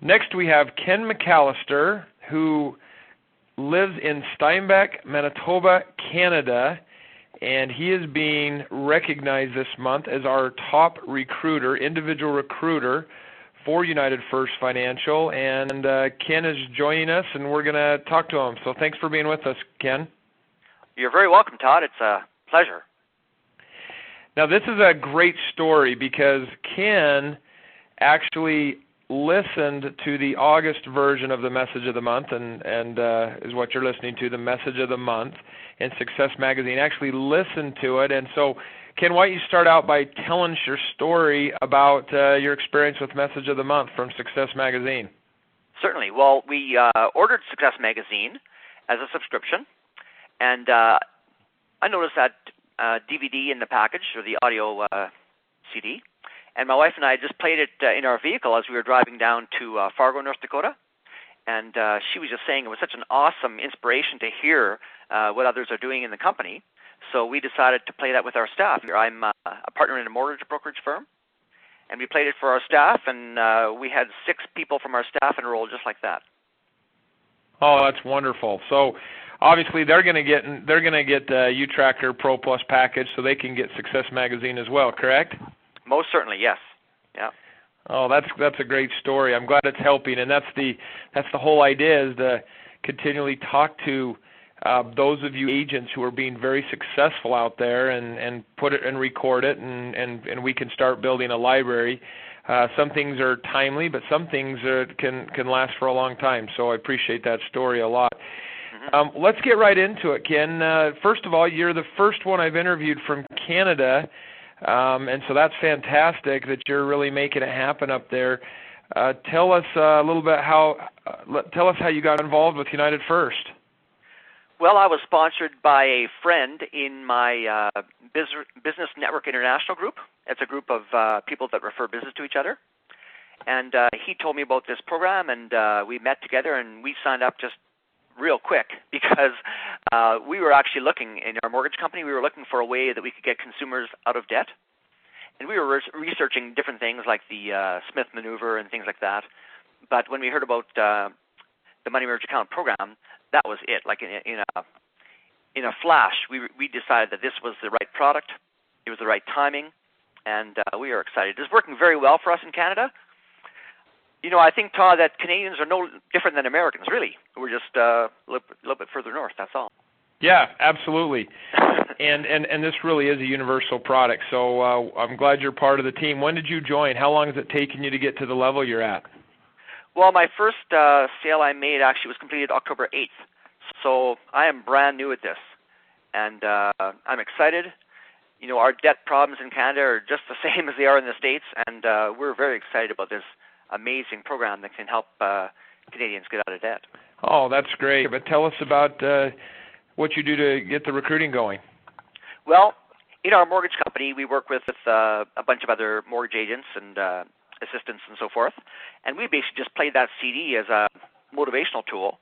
Next, we have Ken McAllister, who lives in Steinbach, Manitoba, Canada, and he is being recognized this month as our top recruiter, individual recruiter for United First Financial. And uh, Ken is joining us, and we're going to talk to him. So thanks for being with us, Ken. You're very welcome, Todd. It's a pleasure. Now, this is a great story because Ken actually listened to the August version of the message of the month, and and uh, is what you're listening to, the message of the month, in Success Magazine. Actually listened to it, and so Ken, why don't you start out by telling us your story about uh, your experience with Message of the Month from Success Magazine? Certainly. Well, we uh, ordered Success Magazine as a subscription, and uh, I noticed that DVD uh, in the package or the audio uh, CD and my wife and I just played it uh, in our vehicle as we were driving down to uh, Fargo, North Dakota. And uh, she was just saying it was such an awesome inspiration to hear uh, what others are doing in the company. So we decided to play that with our staff. I'm uh, a partner in a mortgage brokerage firm, and we played it for our staff, and uh, we had six people from our staff enrolled just like that. Oh, that's wonderful. So obviously they're going to get they're going to get uh, UTracker Pro Plus package, so they can get Success Magazine as well. Correct? Most certainly, yes. Yeah. Oh, that's that's a great story. I'm glad it's helping, and that's the that's the whole idea is to continually talk to uh, those of you agents who are being very successful out there, and and put it and record it, and and and we can start building a library. Uh, some things are timely, but some things are, can can last for a long time. So I appreciate that story a lot. Mm-hmm. Um, let's get right into it, Ken. Uh, first of all, you're the first one I've interviewed from Canada um, and so that's fantastic that you're really making it happen up there. Uh, tell us uh, a little bit how uh, tell us how you got involved with United First. Well, I was sponsored by a friend in my uh, Business Network International group. It's a group of uh, people that refer business to each other. And uh, he told me about this program, and uh, we met together, and we signed up just real quick because uh, we were actually looking in our mortgage company. We were looking for a way that we could get consumers out of debt, and we were re- researching different things like the uh, Smith maneuver and things like that. But when we heard about uh, the money merge account program, that was it. Like in, in a in a flash, we we decided that this was the right product. It was the right timing, and uh, we are excited. It's working very well for us in Canada you know, I think Todd that Canadians are no different than Americans. Really, we're just uh, a little, little bit further north. That's all. Yeah, absolutely. and and and this really is a universal product. So uh, I'm glad you're part of the team. When did you join? How long has it taken you to get to the level you're at? Well, my first uh, sale I made actually was completed October 8th. So I am brand new at this, and uh, I'm excited. You know, our debt problems in Canada are just the same as they are in the states, and uh, we're very excited about this amazing program that can help uh, Canadians get out of debt. Oh, that's great. But tell us about uh, what you do to get the recruiting going. Well, in our mortgage company, we work with uh, a bunch of other mortgage agents and uh, assistants and so forth, and we basically just played that CD as a motivational tool,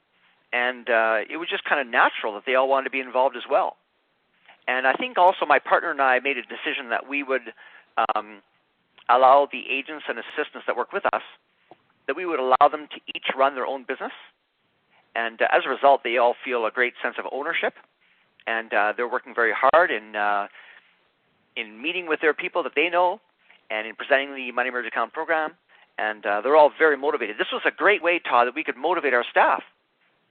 and uh, it was just kind of natural that they all wanted to be involved as well. And I think also my partner and I made a decision that we would um, allow the agents and assistants that work with us that we would allow them to each run their own business. And uh, as a result, they all feel a great sense of ownership, and uh, they're working very hard in uh, in meeting with their people that they know, and in presenting the Money Merge Account program. And uh, they're all very motivated. This was a great way, Todd, that we could motivate our staff.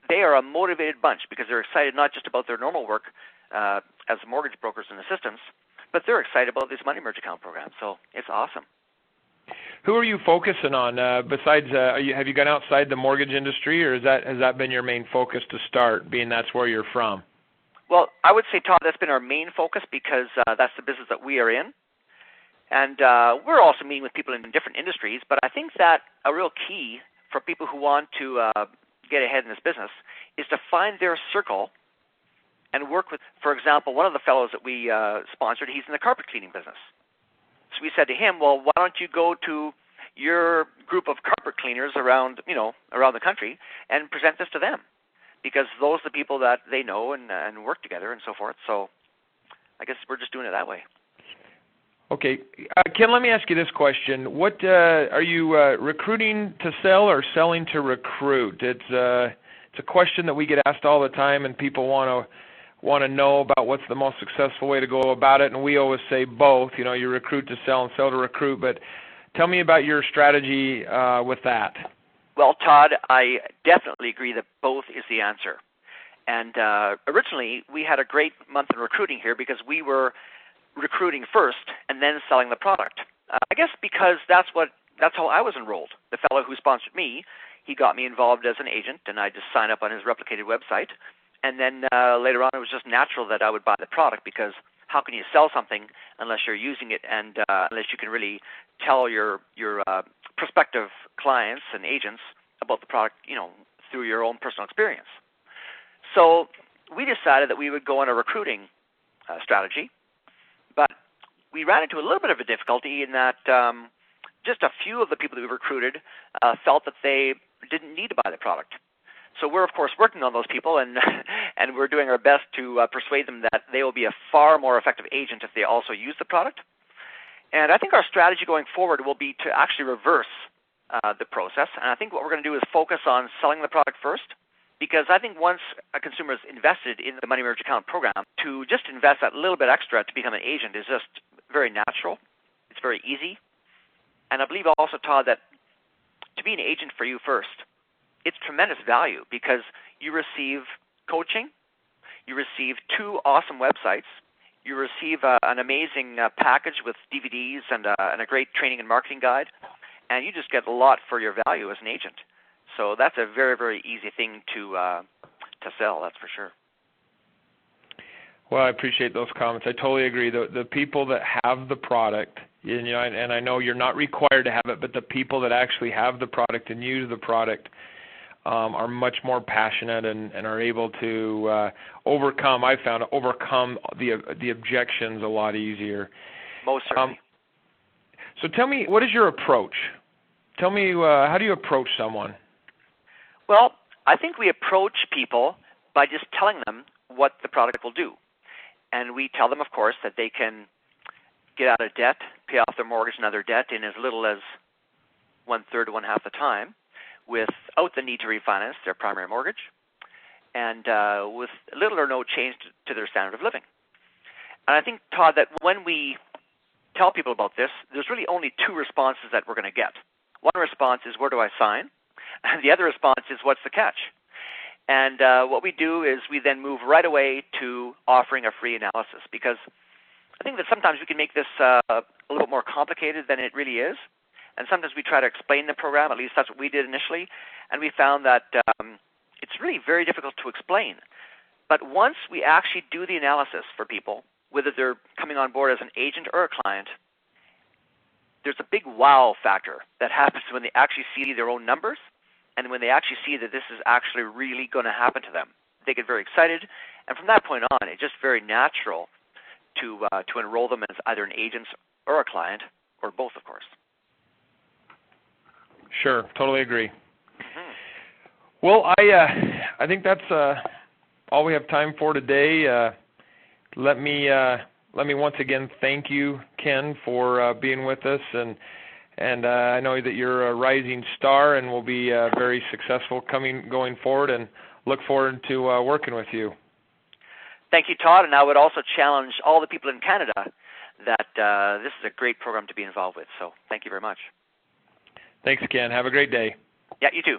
They are a motivated bunch because they're excited not just about their normal work uh, as mortgage brokers and assistants, but they're excited about this money merge account program. So it's awesome. Who are you focusing on uh, besides? Uh, you, have you gone outside the mortgage industry, or has that has that been your main focus to start? Being that's where you're from. Well, I would say, Todd, that's been our main focus because uh, that's the business that we are in, and uh, we're also meeting with people in different industries. But I think that a real key for people who want to uh, get ahead in this business is to find their circle and work with, for example, one of the fellows that we uh, sponsored, he's in the carpet cleaning business. So we said to him, well, why don't you go to your group of carpet cleaners around, you know, around the country and present this to them? Because those are the people that they know and, and work together and so forth. So I guess we're just doing it that way. Okay, uh, Ken. Let me ask you this question: What uh, are you uh, recruiting to sell or selling to recruit? It's uh, it's a question that we get asked all the time, and people want to want to know about what's the most successful way to go about it. And we always say both. You know, you recruit to sell and sell to recruit. But tell me about your strategy uh, with that. Well, Todd, I definitely agree that both is the answer. And uh, originally, we had a great month in recruiting here because we were recruiting first and then selling the product. Uh, I guess because that's what that's how I was enrolled. The fellow who sponsored me, he got me involved as an agent, and I just signed up on his replicated website. And then uh, later on, it was just natural that I would buy the product because how can you sell something unless you're using it and uh, unless you can really tell your your uh, prospective clients and agents about the product, you know, through your own personal experience. So we decided that we would go on a recruiting uh, strategy, but we ran into a little bit of a difficulty in that um, just a few of the people that we recruited uh, felt that they didn't need to buy the product. So we're of course working on those people, and and we're doing our best to uh, persuade them that they will be a far more effective agent if they also use the product. And I think our strategy going forward will be to actually reverse uh, the process. And I think what we're going to do is focus on selling the product first, because I think once a consumer is invested in the Money Merge Account program, to just invest that little bit extra to become an agent is just very natural. It's very easy. And I believe also, Todd, that to be an agent for you first, it's tremendous value because you receive coaching, you receive two awesome websites, you receive uh, an amazing uh, package with DVDs and, uh, and a great training and marketing guide, and you just get a lot for your value as an agent. So that's a very very easy thing to uh, to sell. That's for sure. Well, I appreciate those comments. I totally agree. The the people that have the product, you know, and I know you're not required to have it, but the people that actually have the product and use the product um, are much more passionate and, and are able to uh, overcome. I found overcome the the objections a lot easier. Most certainly. Um, so tell me, what is your approach? Tell me, uh, how do you approach someone? Well, I think we approach people by just telling them what the product will do. And we tell them, of course, that they can get out of debt, pay off their mortgage and other debt in as little as one third, one half the time, without the need to refinance their primary mortgage, and uh, with little or no change to their standard of living. And I think, Todd, that when we tell people about this, there's really only two responses that we're going to get. One response is, Where do I sign? And the other response is, what's the catch? And uh, what we do is we then move right away to offering a free analysis because I think that sometimes we can make this uh, a little bit more complicated than it really is. And sometimes we try to explain the program, at least that's what we did initially, and we found that um, it's really very difficult to explain. But once we actually do the analysis for people, whether they're coming on board as an agent or a client, there's a big wow factor that happens when they actually see their own numbers and when they actually see that this is actually really going to happen to them, they get very excited. And from that point on, it's just very natural to uh, to enroll them as either an agent or a client, or both, of course. Sure, totally agree. Mm-hmm. Well, I uh, I think that's uh, all we have time for today. Uh, let me uh, let me once again thank you, Ken, for uh, being with us and and uh, I know that you're a rising star and will be uh, very successful coming going forward. And look forward to uh, working with you. Thank you, Todd. And I would also challenge all the people in Canada that uh, this is a great program to be involved with. So thank you very much. Thanks, Ken. Have a great day. Yeah, you too.